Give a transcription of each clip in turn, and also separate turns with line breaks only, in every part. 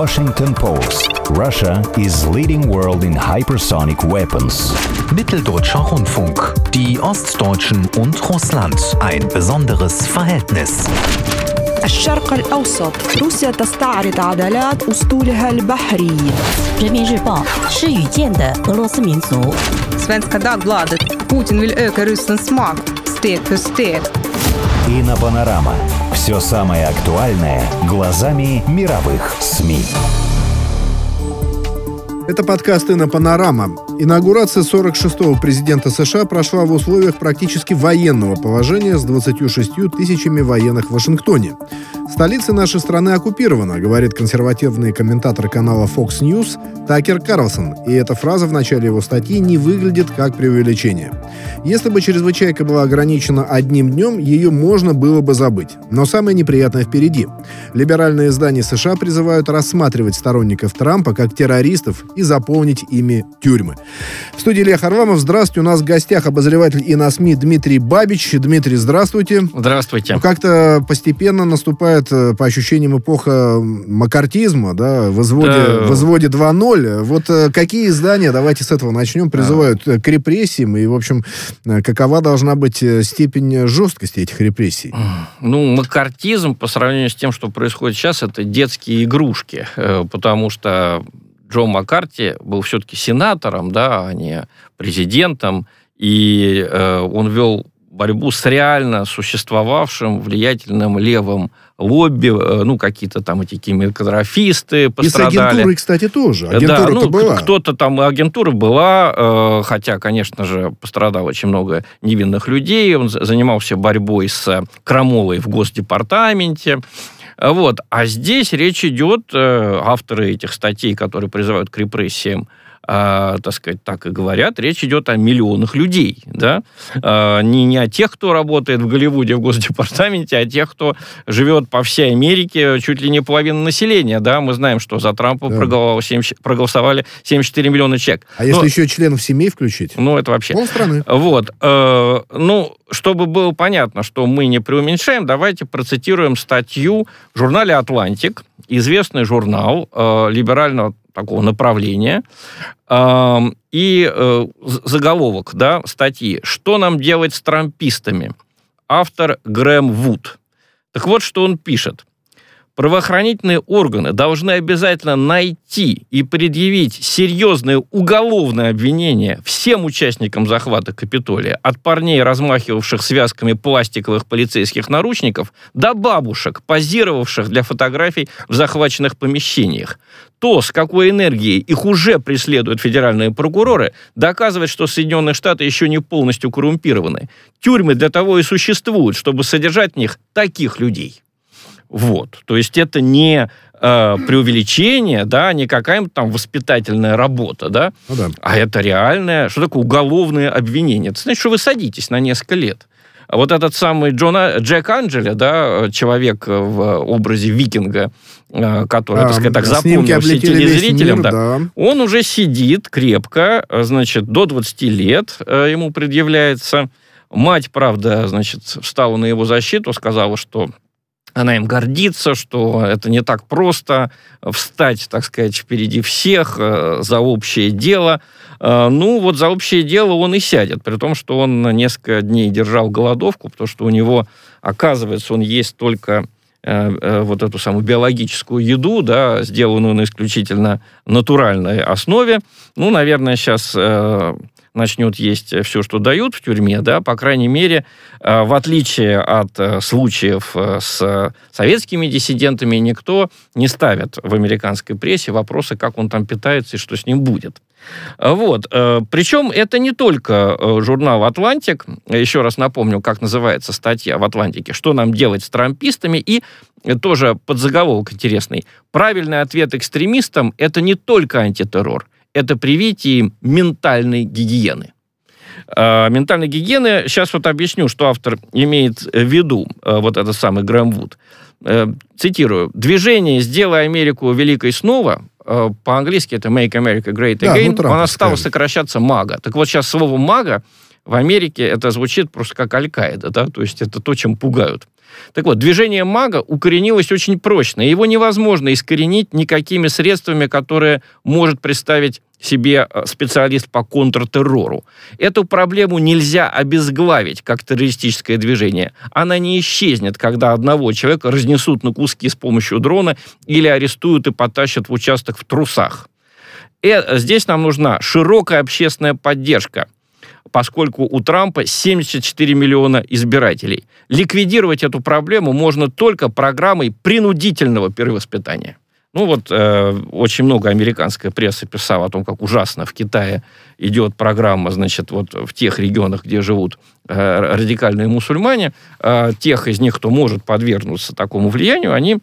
Washington Post. Russia is leading world in hypersonic weapons.
Mitteldeutscher Rundfunk. Die Ostdeutschen und Russland. Ein besonderes Verhältnis.
الشرق الأوسط روسيا تستعرض عضلات أسطولها البحري
Svenska Dagbladet Putin vill öka Rysslands makt steg för steg.
Panorama Все самое актуальное глазами мировых СМИ.
Это подкаст «Инна Панорама». Инаугурация 46-го президента США прошла в условиях практически военного положения с 26 тысячами военных в Вашингтоне. Столица нашей страны оккупирована, говорит консервативный комментатор канала Fox News Такер Карлсон, и эта фраза в начале его статьи не выглядит как преувеличение. Если бы чрезвычайка была ограничена одним днем, ее можно было бы забыть. Но самое неприятное впереди. Либеральные издания США призывают рассматривать сторонников Трампа как террористов и заполнить ими тюрьмы. В студии Илья Харламов. Здравствуйте. У нас в гостях обозреватель и на СМИ Дмитрий Бабич. Дмитрий, здравствуйте.
Здравствуйте.
Ну, как-то постепенно наступает, э, по ощущениям, эпоха макартизма, да, в изводе,
Да.
в изводе 2.0. Вот э, какие издания, давайте с этого начнем, призывают э, к репрессиям, и, в общем, какова должна быть степень жесткости этих репрессий?
Ну, макартизм по сравнению с тем, что происходит сейчас, это детские игрушки, потому что Джо Маккарти был все-таки сенатором, да, а не президентом, и э, он вел борьбу с реально существовавшим влиятельным левым лобби, э, ну, какие-то там эти кинематографисты
И с
пострадали.
агентурой, кстати, тоже.
Да,
Агентура-то
ну,
была.
кто-то там, агентура была, э, хотя, конечно же, пострадало очень много невинных людей. Он за- занимался борьбой с э, крамолой в Госдепартаменте. Э, Вот. А здесь речь идет, э, авторы этих статей, которые призывают к репрессиям, э, так сказать, так и говорят, речь идет о миллионах людей, да, Э, не, не о тех, кто работает в Голливуде, в Госдепартаменте, а о тех, кто живет по всей Америке, чуть ли не половина населения, да, мы знаем, что за Трампа
Да.
проголосовало 70 проголосовали 74 миллиона человек.
А если
Ну,
еще членов семей включить?
ну, это вообще...
Полстраны.
Вот. э, ну, чтобы было понятно, что мы не преуменьшаем, давайте процитируем статью в журнале «Атлантик», известный журнал э, либерального такого направления, и э, заголовок да, статьи «Что нам делать с трампистами?» Автор Грэм Вуд. Так вот, что он пишет. Правоохранительные органы должны обязательно найти и предъявить серьезные уголовные обвинения всем участникам захвата Капитолия, от парней, размахивавших связками пластиковых полицейских наручников, до бабушек, позировавших для фотографий в захваченных помещениях. То, с какой энергией их уже преследуют федеральные прокуроры, доказывает, что Соединенные Штаты еще не полностью коррумпированы. Тюрьмы для того и существуют, чтобы содержать в них таких людей. Вот. То есть это не э, преувеличение, да, не какая-нибудь там воспитательная работа, да,
Ну да.
а это реальное, что такое уголовное обвинение. Это значит, что вы садитесь на несколько лет. А вот этот самый Джона, Джек Анджели, да, человек в образе викинга, э, который, так сказать, так запомнился телезрителям,
мир,
да,
да.
он уже сидит крепко, значит, до 20 лет э, ему предъявляется. Мать, правда, значит, встала на его защиту, сказала, что она им гордится, что это не так просто встать, так сказать, впереди всех э, за общее дело. Э, ну, вот за общее дело он и сядет, при том, что он несколько дней держал голодовку, потому что у него, оказывается, он есть только э, вот эту самую биологическую еду, да, сделанную на исключительно натуральной основе. Ну, наверное, сейчас начнет есть все, что дают в тюрьме, да, по крайней мере, э, в отличие от э, случаев э, с советскими диссидентами, никто не ставит в американской прессе вопросы, как он там питается и что с ним будет. Вот. Причем это не только журнал «Атлантик». Еще раз напомню, как называется статья в «Атлантике». Что нам делать с трампистами? И тоже подзаголовок интересный. Правильный ответ экстремистам – это не только антитеррор, это привитие им ментальной гигиены. Э, Ментальной гигиены, сейчас вот объясню, что автор имеет в виду, э, вот этот самый Грэм Вуд. Э, Цитирую. «Движение «Сделай Америку великой снова» э, по-английски это «Make America Great
Да, ну,
Again»,
трамповское.
стало сокращаться «МАГА». Так вот, сейчас слово «МАГА» в Америке это звучит просто как Аль-Каида, да, то есть это то, чем пугают. Так вот, движение мага укоренилось очень прочно. Его невозможно искоренить никакими средствами, которые может представить себе э, специалист по контртеррору. Эту проблему нельзя обезглавить как террористическое движение. Она не исчезнет, когда одного человека разнесут на куски с помощью дрона или арестуют и потащат в участок в трусах. И э, здесь нам нужна широкая общественная поддержка поскольку у Трампа 74 миллиона избирателей. Ликвидировать эту проблему можно только программой принудительного перевоспитания. Ну вот э, очень много американская пресса писала о том, как ужасно в Китае идет программа, значит, вот в тех регионах, где живут э, радикальные мусульмане, э, тех из них, кто может подвергнуться такому влиянию, они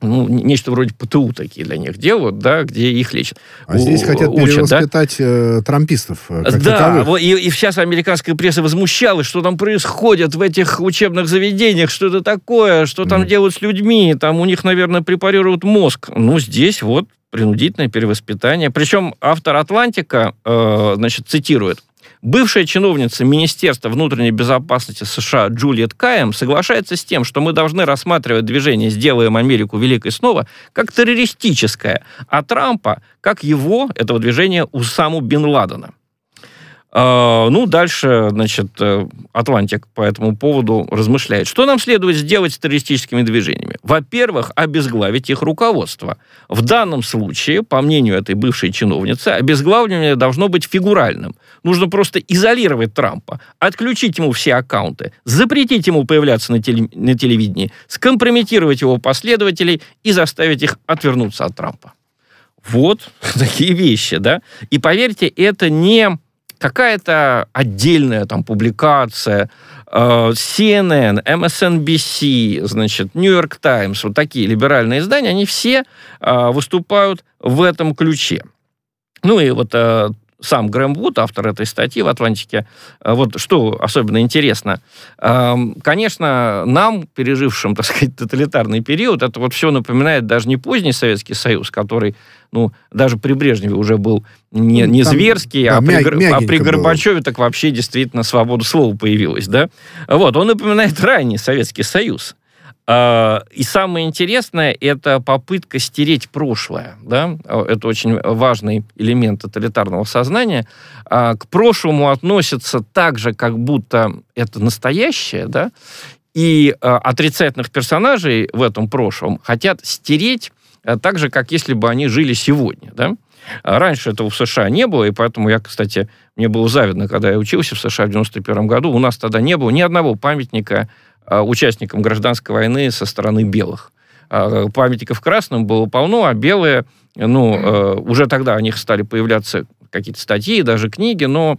ну, нечто вроде ПТУ такие для них делают, да, где их лечат.
А здесь хотят учат, перевоспитать да? э, трампистов. Э, как
да, и, и сейчас американская пресса возмущалась, что там происходит в этих учебных заведениях, что это такое, что там mm. делают с людьми, там у них, наверное, препарируют мозг. Ну, здесь вот принудительное перевоспитание. Причем автор «Атлантика», э, значит, цитирует – Бывшая чиновница Министерства внутренней безопасности США Джулиет Каем соглашается с тем, что мы должны рассматривать движение «Сделаем Америку великой снова» как террористическое, а Трампа как его, этого движения, Усаму Бен Ладена. А, ну, дальше, значит, э, Атлантик по этому поводу размышляет. Что нам следует сделать с террористическими движениями? Во-первых, обезглавить их руководство. В данном случае, по мнению этой бывшей чиновницы, обезглавливание должно быть фигуральным. Нужно просто изолировать Трампа, отключить ему все аккаунты, запретить ему появляться на, теле, на телевидении, скомпрометировать его последователей и заставить их отвернуться от Трампа. Вот такие вещи, да? И поверьте, это не какая-то отдельная там публикация, э, CNN, MSNBC, значит, New York Times, вот такие либеральные издания, они все э, выступают в этом ключе. Ну и вот э, сам Грэм Вуд, автор этой статьи в «Атлантике», вот что особенно интересно. Конечно, нам, пережившим, так сказать, тоталитарный период, это вот все напоминает даже не поздний Советский Союз, который ну, даже при Брежневе уже был не, ну, не Там, зверский, да, а, при, а при Горбачеве было. так вообще действительно свобода слова появилась, да? Вот, он напоминает ранний Советский Союз. А, и самое интересное – это попытка стереть прошлое. Да? Это очень важный элемент тоталитарного сознания. А, к прошлому относятся так же, как будто это настоящее, да? и отрицательных персонажей в этом прошлом хотят стереть так же, как если бы они жили сегодня, да? А раньше этого в США не было, и поэтому я, кстати, мне было завидно, когда я учился в США в 91 году, у нас тогда не было ни одного памятника а, участникам гражданской войны со стороны белых. А, памятников красным было полно, а белые, ну, э, уже тогда о них стали появляться какие-то статьи, даже книги, но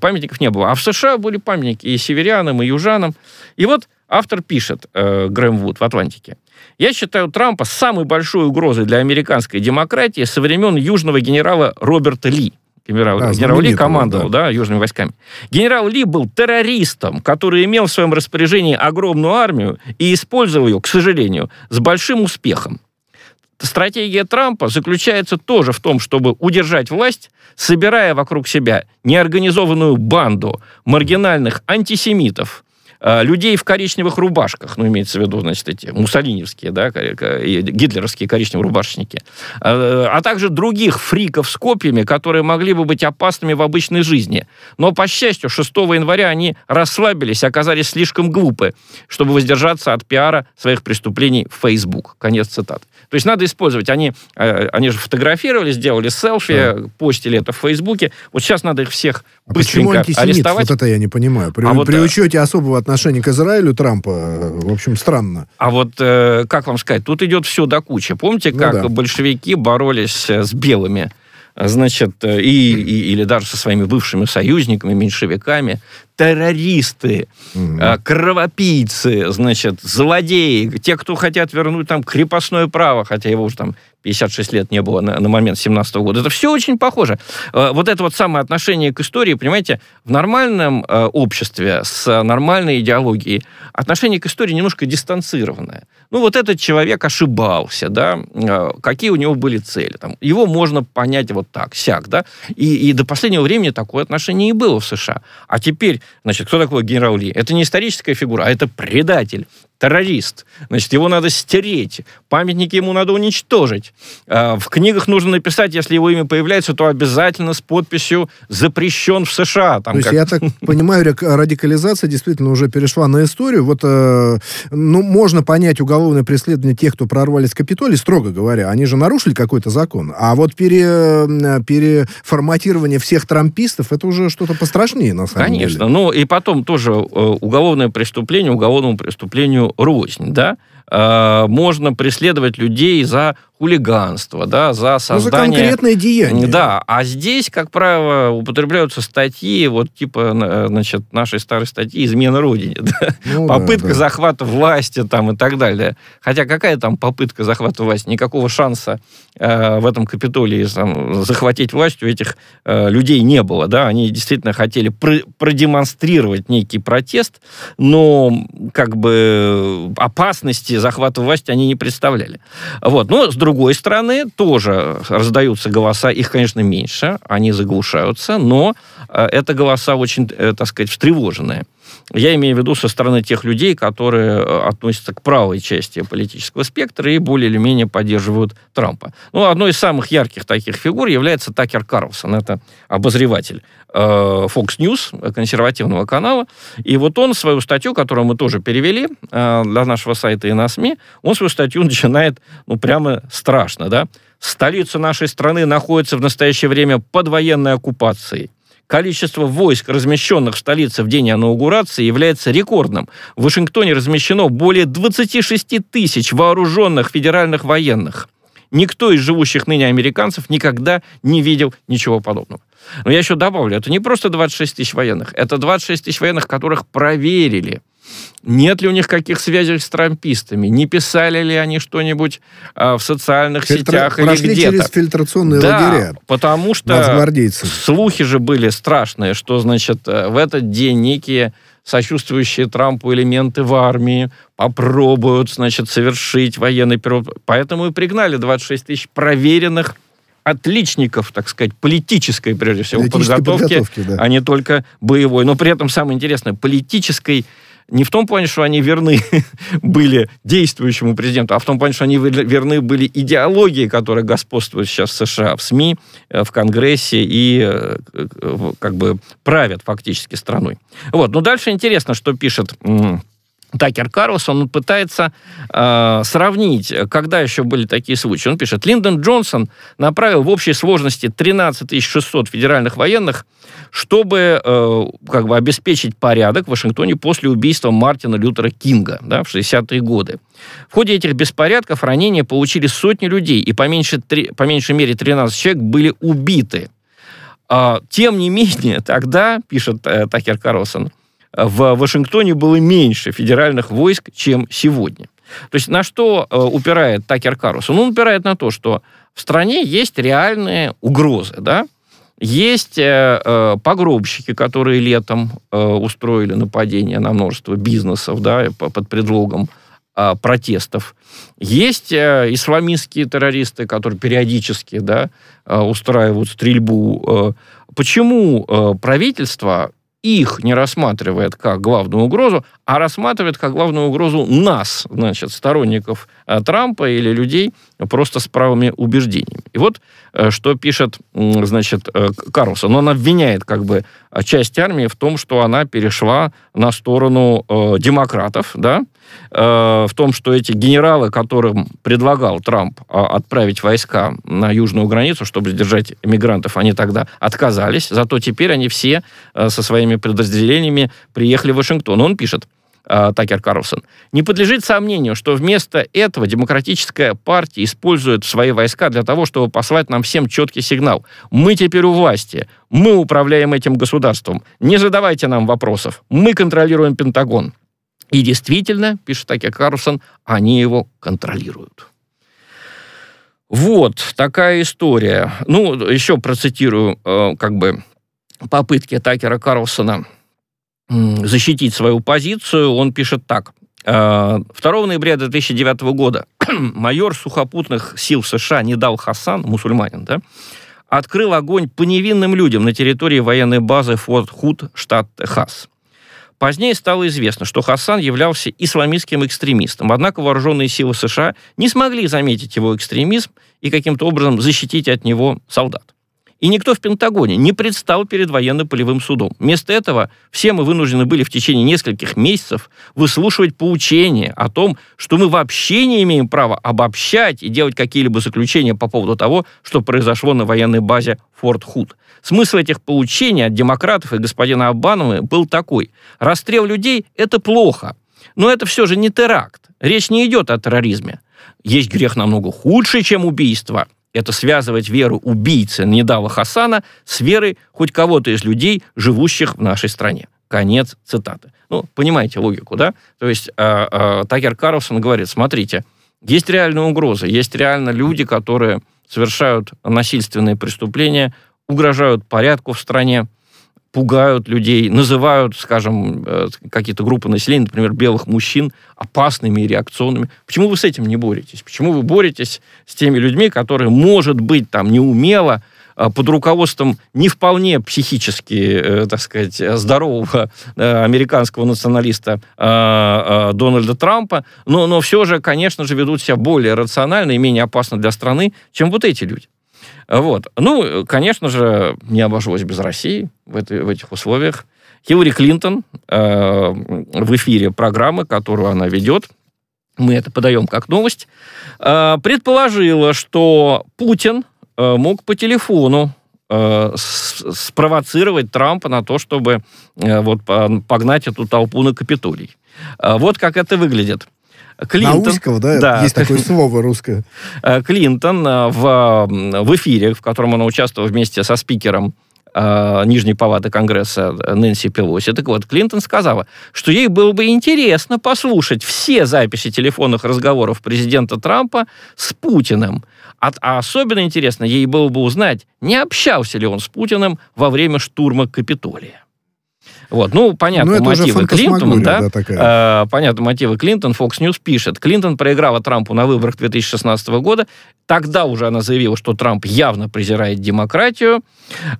памятников не было. А в США были памятники и северянам, и южанам. И вот автор пишет, э, Грэм Вуд в «Атлантике», я считаю Трампа самой большой угрозой для американской демократии со времен южного генерала Роберта Ли. Генерал, да, генерал Ли командовал да. Да, южными войсками. Генерал Ли был террористом, который имел в своем распоряжении огромную армию и использовал ее, к сожалению, с большим успехом. Стратегия Трампа заключается тоже в том, чтобы удержать власть, собирая вокруг себя неорганизованную банду маргинальных антисемитов, людей в коричневых рубашках, ну, имеется в виду, значит, эти муссолиневские, да, гитлеровские коричневые рубашечники, э, а также других фриков с копьями, которые могли бы быть опасными в обычной жизни. Но, по счастью, 6 января они расслабились, оказались слишком глупы, чтобы воздержаться от пиара своих преступлений в Facebook. Конец цитаты. То есть надо использовать. Они, э, они же фотографировали, сделали селфи, да. постили это в Фейсбуке. Вот сейчас надо их всех а быстренько арестовать.
Вот это я не понимаю. При, а вот, при э, учете особого отношения к Израилю Трампа, э, в общем, странно.
А вот, как вам сказать, тут идет все до кучи. Помните, ну как ну, да. большевики боролись с белыми? значит, и, и, или даже со своими бывшими союзниками, меньшевиками, террористы, э, кровопийцы, значит, злодеи, те, кто хотят вернуть там крепостное право, хотя его уже там 56 лет не было на, на момент 17 года. Это все очень похоже. Э, вот это вот самое отношение к истории, понимаете, в нормальном э, обществе с нормальной идеологией отношение к истории немножко дистанцированное. Ну, вот этот человек ошибался, да, какие у него были цели. Там, его можно понять вот так, сяк, да, и, и до последнего времени такое отношение и было в США. А теперь, значит, кто такой генерал Ли? Это не историческая фигура, а это предатель террорист. Значит, его надо стереть, памятники ему надо уничтожить. А, в книгах нужно написать, если его имя появляется, то обязательно с подписью «Запрещен в США».
Там, то есть, как... я так понимаю, радикализация действительно уже перешла на историю. Вот, э, ну, можно понять уголовное преследование тех, кто прорвались в Капитолий, строго говоря. Они же нарушили какой-то закон. А вот пере, переформатирование всех трампистов, это уже что-то пострашнее, на самом
Конечно.
деле.
Конечно. Ну, и потом тоже э, уголовное преступление уголовному преступлению рознь, да, э, можно преследовать людей за хулиганство, да, за создание...
Ну, за конкретное деяние.
Да, а здесь, как правило, употребляются статьи, вот типа, э, значит, нашей старой статьи «Измена Родине», да? ну, попытка да, да. захвата власти там и так далее. Хотя какая там попытка захвата власти? Никакого шанса э, в этом Капитолии там, захватить власть у этих э, людей не было, да, они действительно хотели пр продемонстрировать некий протест, но как бы опасности захвата власти они не представляли. Вот, но с другой другой стороны, тоже раздаются голоса, их, конечно, меньше, они заглушаются, но э, это голоса очень, э, так сказать, встревоженные. Я имею в виду со стороны тех людей, которые э, относятся к правой части политического спектра и более или менее поддерживают Трампа. Ну, одной из самых ярких таких фигур является Такер Карлсон. Это обозреватель Fox News, консервативного канала. И вот он свою статью, которую мы тоже перевели для нашего сайта и на СМИ, он свою статью начинает, ну, прямо страшно, да? Столица нашей страны находится в настоящее время под военной оккупацией. Количество войск, размещенных в столице в день инаугурации, является рекордным. В Вашингтоне размещено более 26 тысяч вооруженных федеральных военных. Никто из живущих ныне американцев никогда не видел ничего подобного. Но я еще добавлю, это не просто 26 тысяч военных, это 26 тысяч военных, которых проверили – нет ли у них каких связей с трампистами? Не писали ли они что-нибудь а, в социальных Фильтра... сетях или
Прошли
где-то?
через фильтрационные
да,
лагеря.
потому что слухи же были страшные, что, значит, э, в этот день некие сочувствующие Трампу элементы в армии попробуют, значит, совершить военный период. Поэтому и пригнали 26 тысяч проверенных отличников, так сказать, политической, прежде всего, подготовки, подготовки да. а не только боевой. Но при этом самое интересное, политической не в том плане, что они верны были действующему президенту, а в том плане, что они верны были идеологии, которая господствует сейчас в США, в СМИ, э, в Конгрессе и э, как бы правят фактически страной. Вот. Но дальше интересно, что пишет Такер Карлсон, он пытается э, сравнить, когда еще были такие случаи. Он пишет, Линдон Джонсон направил в общей сложности 13 600 федеральных военных, чтобы э, как бы обеспечить порядок в Вашингтоне после убийства Мартина Лютера Кинга да, в 60-е годы. В ходе этих беспорядков ранения получили сотни людей, и по меньшей, по меньшей мере 13 человек были убиты. Э, тем не менее, тогда, пишет э, Такер Карлсон, в Вашингтоне было меньше федеральных войск, чем сегодня. То есть на что э, упирает Такер Карлсон? Он упирает на то, что в стране есть реальные угрозы, да, есть э, э, погробщики, которые летом э, устроили нападение на множество бизнесов, да, под предлогом э, протестов. Есть э, исламистские террористы, которые периодически, да, э, устраивают стрельбу. Э, почему э, правительство их не рассматривает как главную угрозу, а рассматривает как главную угрозу нас, значит, сторонников э, Трампа или людей просто с правыми убеждениями. И вот э, что пишет, значит, э, Карлсон. Он обвиняет как бы часть армии в том, что она перешла на сторону демократов, да, в том, что эти генералы, которым предлагал Трамп отправить войска на южную границу, чтобы сдержать иммигрантов, они тогда отказались. Зато теперь они все со своими подразделениями приехали в Вашингтон. Он пишет, э, Такер Карлсон. Не подлежит сомнению, что вместо этого демократическая партия использует свои войска для того, чтобы послать нам всем четкий сигнал. Мы теперь у власти, мы управляем этим государством. Не задавайте нам вопросов. Мы контролируем Пентагон. И действительно, пишет Такер Карлсон, они его контролируют. Вот такая история. Ну, еще процитирую, э, как бы, попытки Такера Карлсона защитить свою позицию. Он пишет так. 2 э, ноября 2009 года майор сухопутных сил США Недал Хасан, мусульманин, да, открыл огонь по невинным людям на территории военной базы Форт Худ, штат Техас. Позднее стало известно, что Хасан являлся исламистским экстремистом, однако вооруженные силы США не смогли заметить его экстремизм и каким-то образом защитить от него солдат. И никто в Пентагоне не предстал перед военно-полевым судом. Вместо этого все мы вынуждены были в течение нескольких месяцев выслушивать поучения о том, что мы вообще не имеем права обобщать и делать какие-либо заключения по поводу того, что произошло на военной базе Форт Худ. Смысл этих поучений от демократов и господина Обамы был такой. Расстрел людей – это плохо, но это все же не теракт. Речь не идет о терроризме. Есть грех намного худший, чем убийство. Это связывать веру убийцы Недава Хасана с верой хоть кого-то из людей, живущих в нашей стране. Конец цитаты. Ну, понимаете логику, да? То есть э, э, Такер Карлсон говорит, смотрите, есть реальная угроза, есть реально люди, которые совершают насильственные преступления, угрожают порядку в стране, пугают людей, называют, скажем, э, какие-то группы населения, например, белых мужчин, опасными и реакционными. Почему вы с этим не боретесь? Почему вы боретесь с теми людьми, которые, может быть, там неумело, э, под руководством не вполне психически, э, так сказать, здорового американского националиста Дональда Трампа, но, но все же, конечно же, ведут себя более рационально и менее опасно для страны, чем вот эти люди. Вот. Ну, конечно же, не обошлось без России в, этой, в этих условиях. Хиллари Клинтон э, в эфире программы, которую она ведет, мы это подаем как новость, э, предположила, что Путин э, мог по телефону э, спровоцировать Трампа на то, чтобы э, вот, погнать эту толпу на Капитолий. Э, вот как это выглядит.
Клинтон... Науського, да? да? Есть такое слово русское.
Э, Клинтон э, в, в эфире, в котором она участвовала вместе со спикером э, Нижней палаты Конгресса Нэнси Пелоси. Так вот, Клинтон сказала, что ей было бы интересно послушать все записи телефонных разговоров президента Трампа с Путиным. А, а особенно интересно ей было бы узнать, не общался ли он с Путиным во время штурма Капитолия. Вот, ну, понятно, ну, мотивы Клинтона, да, да такая. Э, понятно, мотивы Клинтон, Fox News пишет. Клинтон проиграла Трампу на выборах 2016 года. Тогда уже она заявила, что Трамп явно презирает демократию.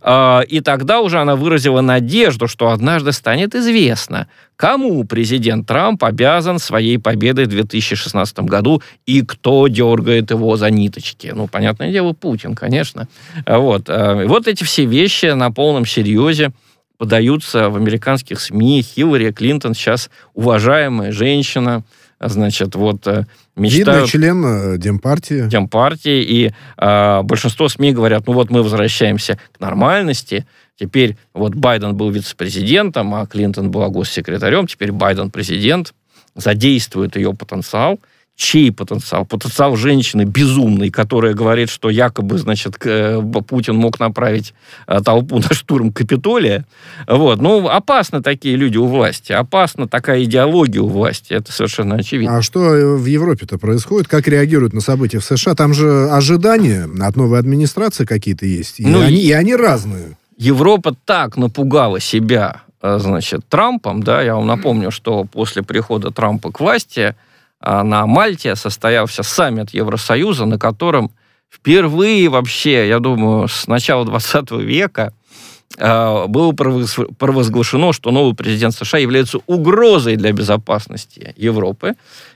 Э, и тогда уже она выразила надежду, что однажды станет известно, кому президент Трамп обязан своей победой в 2016 году и кто дергает его за ниточки. Ну, понятное дело, Путин, конечно. Вот, э, вот эти все вещи на полном серьезе подаются в американских СМИ. Хиллари Клинтон сейчас уважаемая женщина, значит, вот э, мечтают...
Видный член э, Демпартии.
Демпартии, и э, большинство СМИ говорят, ну вот мы возвращаемся к нормальности, теперь вот Байден был вице-президентом, а Клинтон была госсекретарем, теперь Байден президент, задействует ее потенциал – чей потенциал? Потенциал женщины безумной, которая говорит, что якобы, значит, э, Путин мог направить э, толпу на штурм Капитолия. Вот. Ну, опасны такие люди у власти, опасна такая идеология у власти, это совершенно очевидно.
А что э, в Европе-то происходит? Как реагируют на события в США? Там же ожидания от новой администрации какие-то есть, и, ну, они, и они разные.
Европа так напугала себя, значит, Трампом, да, я вам напомню, что после прихода Трампа к власти на Мальте состоялся саммит Евросоюза, на котором впервые вообще, я думаю, с начала 20 века а, было провозглашено, что новый президент США является угрозой для безопасности Европы.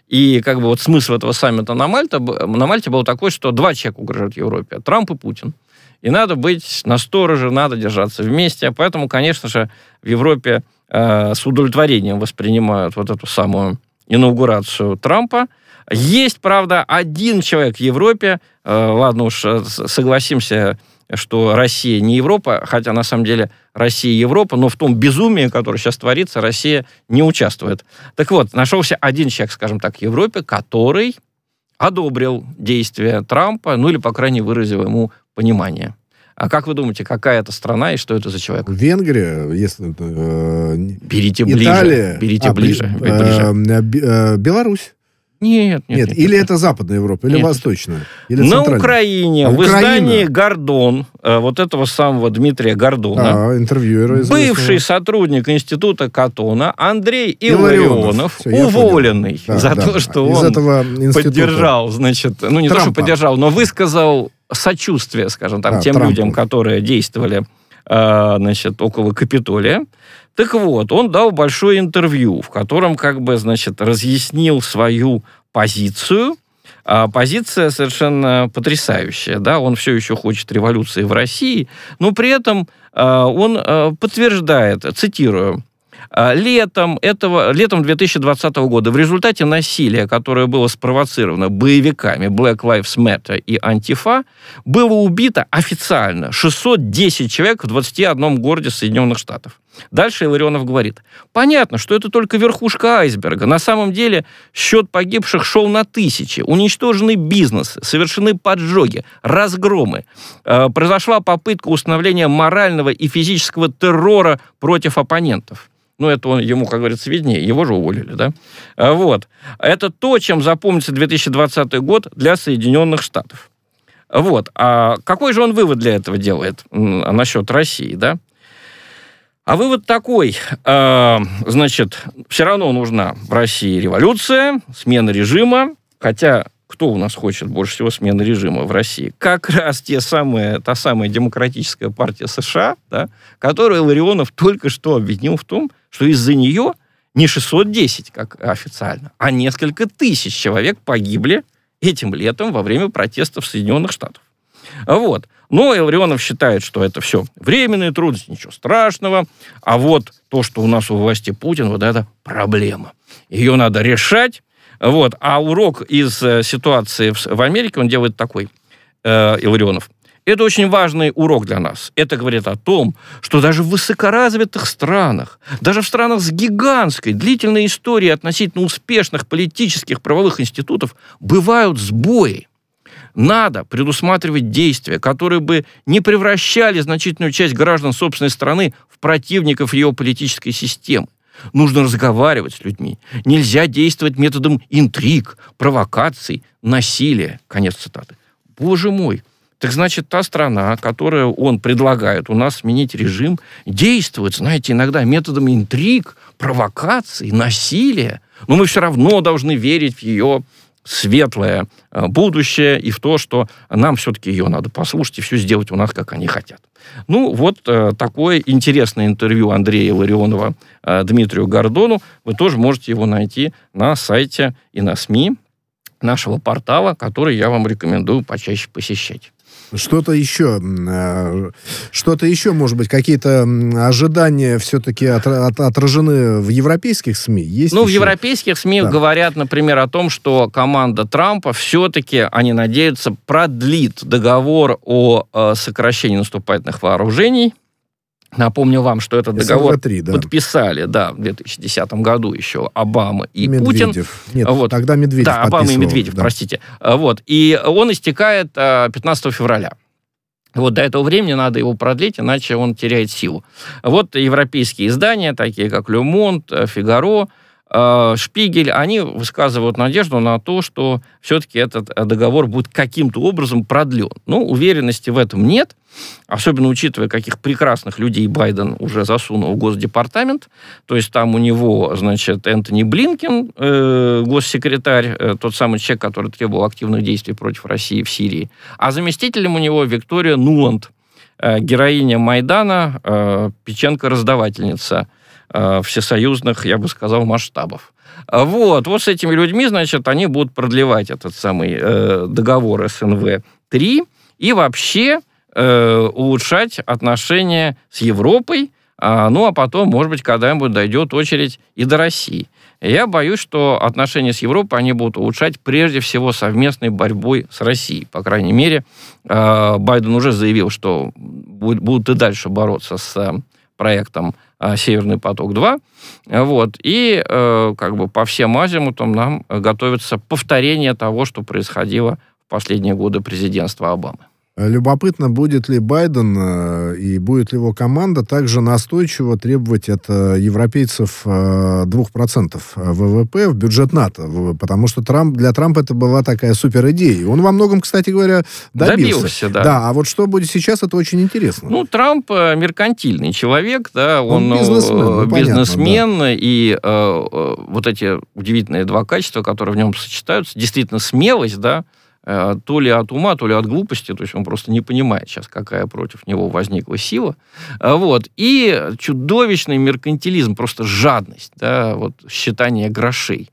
И как бы вот смысл этого саммита на Мальте, на Мальте был такой, что два человека угрожают Европе. Трамп и Путин. И надо быть на стороже, надо держаться вместе. Поэтому, конечно же, в Европе э, с удовлетворением воспринимают вот эту самую инаугурацию Трампа. Есть, правда, один человек в Европе, э, ладно уж, э, согласимся, что Россия не Европа, хотя на самом деле Россия и Европа, но в том безумии, которое сейчас творится, Россия не участвует. Так вот, нашелся один человек, скажем так, в Европе, который одобрил действия Трампа, ну или, по крайней мере, выразил ему понимание. А как вы думаете, какая это страна и что это за человек?
Венгрия, если... Э,
берите ближе.
Италия.
Берите
а,
ближе.
Э, ближе. Э, Беларусь.
Нет, нет,
нет.
нет
или нет. это Западная Европа, или нет. Восточная, или
На Украине,
а
в издании «Гордон», э, вот этого самого Дмитрия Гордона,
а, интервьюера
бывший сотрудник Института Катона Андрей Илларионов, Все, уволенный да, за да, то, что
из
он поддержал, значит, ну не Трампа. то, что поддержал, но высказал сочувствие, скажем так, а, тем Трампу. людям, которые действовали э, значит, около Капитолия. Так вот, он дал большое интервью, в котором как бы, значит, разъяснил свою позицию, а позиция совершенно потрясающая, да, он все еще хочет революции в России, но при этом а, он а, подтверждает, цитирую, летом, этого, летом 2020 года в результате насилия, которое было спровоцировано боевиками Black Lives Matter и Антифа, было убито официально 610 человек в 21 городе Соединенных Штатов. Дальше Иларионов говорит, понятно, что это только верхушка айсберга. На самом деле счет погибших шел на тысячи. Уничтожены бизнесы, совершены поджоги, разгромы. Э, произошла попытка установления морального и физического террора против оппонентов. Ну, это он, ему, как говорится, виднее. Его же уволили, да? А, вот. Это то, чем запомнится 2020 год для Соединенных Штатов. Вот. А какой же он вывод для этого делает насчет России, да? А вывод такой, э, значит, все равно нужна в России революция, смена режима, хотя кто у нас хочет больше всего смены режима в России? Как раз те самые, та самая демократическая партия США, да, которую Ларионов только что обвинил в том, что из-за нее не 610, как официально, а несколько тысяч человек погибли этим летом во время протестов в Соединенных Штатах. Вот. Но Ларионов считает, что это все временный труд, ничего страшного. А вот то, что у нас у власти Путин, вот это проблема. Ее надо решать, вот. А урок из э, ситуации в, Америке он делает такой, э, Илларионов. Это очень важный урок для нас. Это говорит о том, что даже в высокоразвитых странах, даже в странах с гигантской, длительной историей относительно успешных политических правовых институтов бывают сбои. Надо предусматривать действия, которые бы не превращали значительную часть граждан собственной страны в противников ее политической системы. Нужно разговаривать с людьми. Нельзя действовать методом интриг, провокаций, насилия. Конец цитаты. Боже мой, так значит, та страна, которую он предлагает у нас сменить режим, действует, знаете, иногда методом интриг, провокаций, насилия. Но мы все равно должны верить в ее светлое э, будущее и в то, что нам все-таки ее надо послушать и все сделать у нас, как они хотят. Ну, вот э, такое интересное интервью Андрея Ларионова э, Дмитрию Гордону. Вы тоже можете его найти на сайте и на СМИ нашего портала, который я вам рекомендую почаще посещать.
Что-то еще, э, что-то еще, может быть, какие-то ожидания все-таки от, от, отражены в европейских СМИ? Есть
ну,
еще?
в европейских СМИ да. говорят, например, о том, что команда Трампа все-таки, они надеются, продлит договор о э, сокращении наступательных вооружений Напомню вам, что этот договор 3, да. подписали, да, в 2010 году еще Обама и
Медведев.
Путин.
Нет, вот. тогда Медведев
Да, Обама и Медведев, да. простите. Вот. И он истекает 15 э, февраля. Вот до этого времени надо его продлить, иначе он теряет силу. Вот европейские издания, такие как «Ле Монт», «Фигаро», Шпигель, они высказывают надежду на то, что все-таки этот э, договор будет каким-то образом продлен. Ну, уверенности в этом нет, особенно учитывая, каких прекрасных людей Байден уже засунул в Госдепартамент. То есть там у него, значит, Энтони Блинкен, э, госсекретарь, э, тот самый человек, который требовал активных действий против России в Сирии. А заместителем у него Виктория Нуланд, э, героиня Майдана, э, печенка-раздавательница – э, всесоюзных, я бы сказал, масштабов. Вот, вот с этими людьми, значит, они будут продлевать этот самый э, договор СНВ-3 и вообще э, улучшать отношения с Европой, А, ну, а потом, может быть, когда-нибудь дойдет очередь и до России. Я боюсь, что отношения с Европой они будут улучшать прежде всего совместной борьбой с Россией. По крайней мере, а, Байден уже заявил, что будут и дальше бороться с а, проектом а, «Северный поток-2». Вот. И как бы по всем азимутам нам готовится повторение того, что происходило в последние годы президентства Обамы.
Любопытно, будет ли Байден э, и будет ли его команда также настойчиво требовать от э, европейцев 2% э, ВВП в бюджет НАТО, потому что Трамп, для Трампа это была такая супер идея. Он во многом, кстати говоря, добился.
Добился, да.
Да, а вот что будет сейчас, это очень интересно.
Ну, Трамп меркантильный человек, да,
он, он бизнесмен, ну,
бизнесмен
понятно, да.
и э, вот эти удивительные два качества, которые в нем сочетаются, действительно смелость, да, то ли от ума, то ли от глупости, то есть он просто не понимает сейчас, какая против него возникла сила. Э, вот. И чудовищный меркантилизм, просто жадность, да, вот, считание грошей.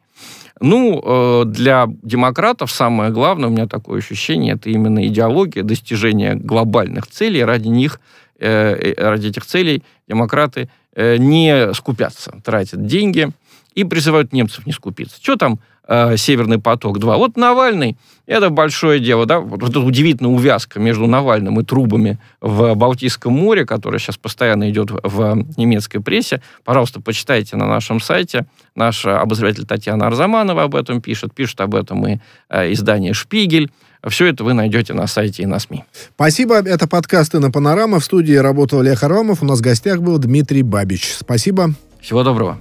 Ну, э, для демократов самое главное, у меня такое ощущение, это именно идеология достижения глобальных целей. Ради них, ради этих целей демократы не скупятся, тратят деньги и призывают немцев не скупиться. Что там э, Северный поток-2. Вот Навальный, это большое дело, да, вот, эта удивительная увязка между Навальным и трубами в Балтийском море, которая сейчас постоянно идет в немецкой прессе. Пожалуйста, почитайте на нашем сайте. Наш обозреватель Татьяна Арзаманова об этом пишет. Пишет об этом и э, издание «Шпигель». Все это вы найдете на сайте и на СМИ.
Спасибо. Это подкасты на Панорама. В студии работал Олег Харламов. У нас в гостях был Дмитрий Бабич. Спасибо.
Всего доброго.